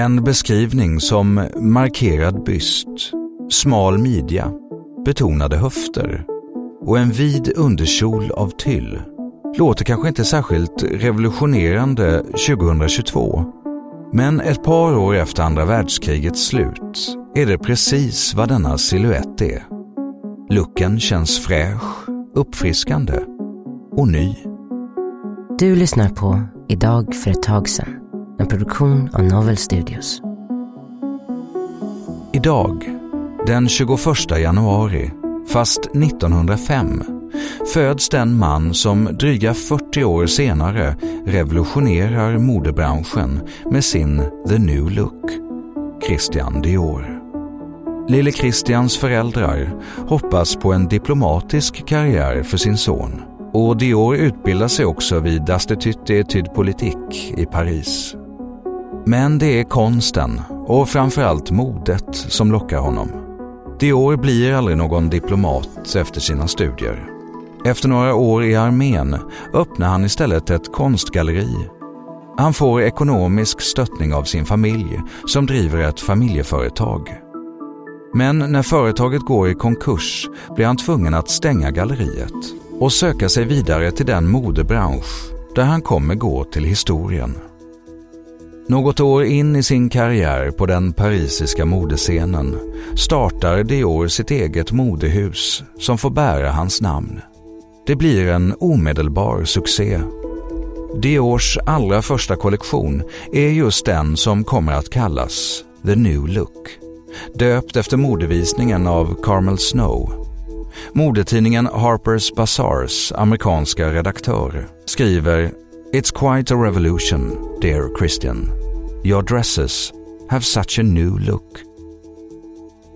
En beskrivning som markerad byst, smal midja, betonade höfter och en vid underkjol av tyll låter kanske inte särskilt revolutionerande 2022. Men ett par år efter andra världskrigets slut är det precis vad denna siluett är. Looken känns fräsch, uppfriskande och ny. Du lyssnar på Idag för ett tag sedan, en produktion av Novel Studios. Idag, den 21 januari, fast 1905, föds den man som dryga 40 år senare revolutionerar modebranschen med sin The New Look, Christian Dior. Lille Christians föräldrar hoppas på en diplomatisk karriär för sin son och Dior utbildar sig också vid Institut d'études politiques i Paris. Men det är konsten och framförallt modet som lockar honom. Dior blir aldrig någon diplomat efter sina studier. Efter några år i armén öppnar han istället ett konstgalleri. Han får ekonomisk stöttning av sin familj som driver ett familjeföretag. Men när företaget går i konkurs blir han tvungen att stänga galleriet och söka sig vidare till den modebransch där han kommer gå till historien. Något år in i sin karriär på den parisiska modescenen startar Dior sitt eget modehus som får bära hans namn. Det blir en omedelbar succé. Diors allra första kollektion är just den som kommer att kallas The New Look, döpt efter modevisningen av Carmel Snow. Modetidningen Harper's Bazaars amerikanska redaktör skriver It's quite a revolution, dear Christian. Your dresses have such a new look.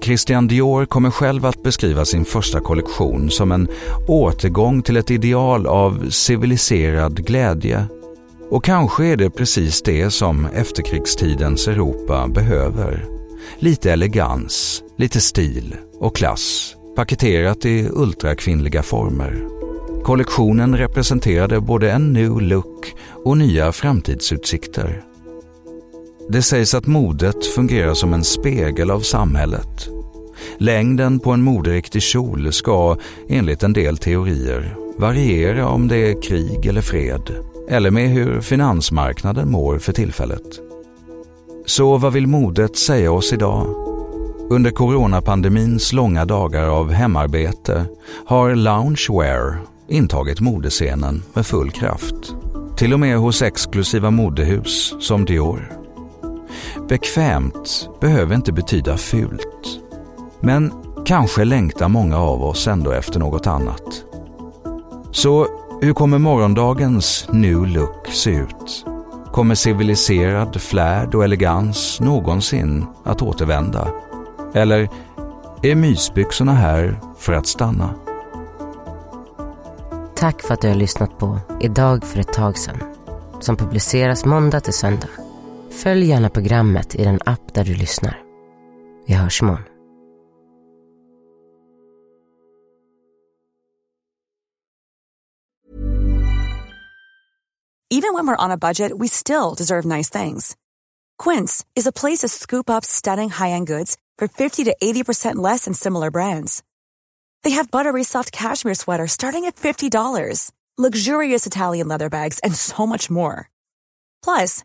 Christian Dior kommer själv att beskriva sin första kollektion som en återgång till ett ideal av civiliserad glädje. Och kanske är det precis det som efterkrigstidens Europa behöver. Lite elegans, lite stil och klass paketerat i ultrakvinnliga former. Kollektionen representerade både en new look och nya framtidsutsikter. Det sägs att modet fungerar som en spegel av samhället. Längden på en moderiktig kjol ska, enligt en del teorier, variera om det är krig eller fred, eller med hur finansmarknaden mår för tillfället. Så vad vill modet säga oss idag? Under coronapandemins långa dagar av hemarbete har loungewear intagit modescenen med full kraft. Till och med hos exklusiva modehus som Dior. Bekvämt behöver inte betyda fult. Men kanske längtar många av oss ändå efter något annat. Så hur kommer morgondagens new look se ut? Kommer civiliserad flärd och elegans någonsin att återvända? Eller är mysbyxorna här för att stanna? Tack för att du har lyssnat på Idag för ett tag sedan. Som publiceras måndag till söndag. Följ gärna programmet i den app där du lyssnar. Vi hörs imorgon. Even when we're on a budget, we still deserve nice things. Quince is a place to scoop up stunning high-end goods for 50 to 80% less than similar brands. They have buttery soft cashmere sweaters starting at $50, luxurious Italian leather bags, and so much more. Plus,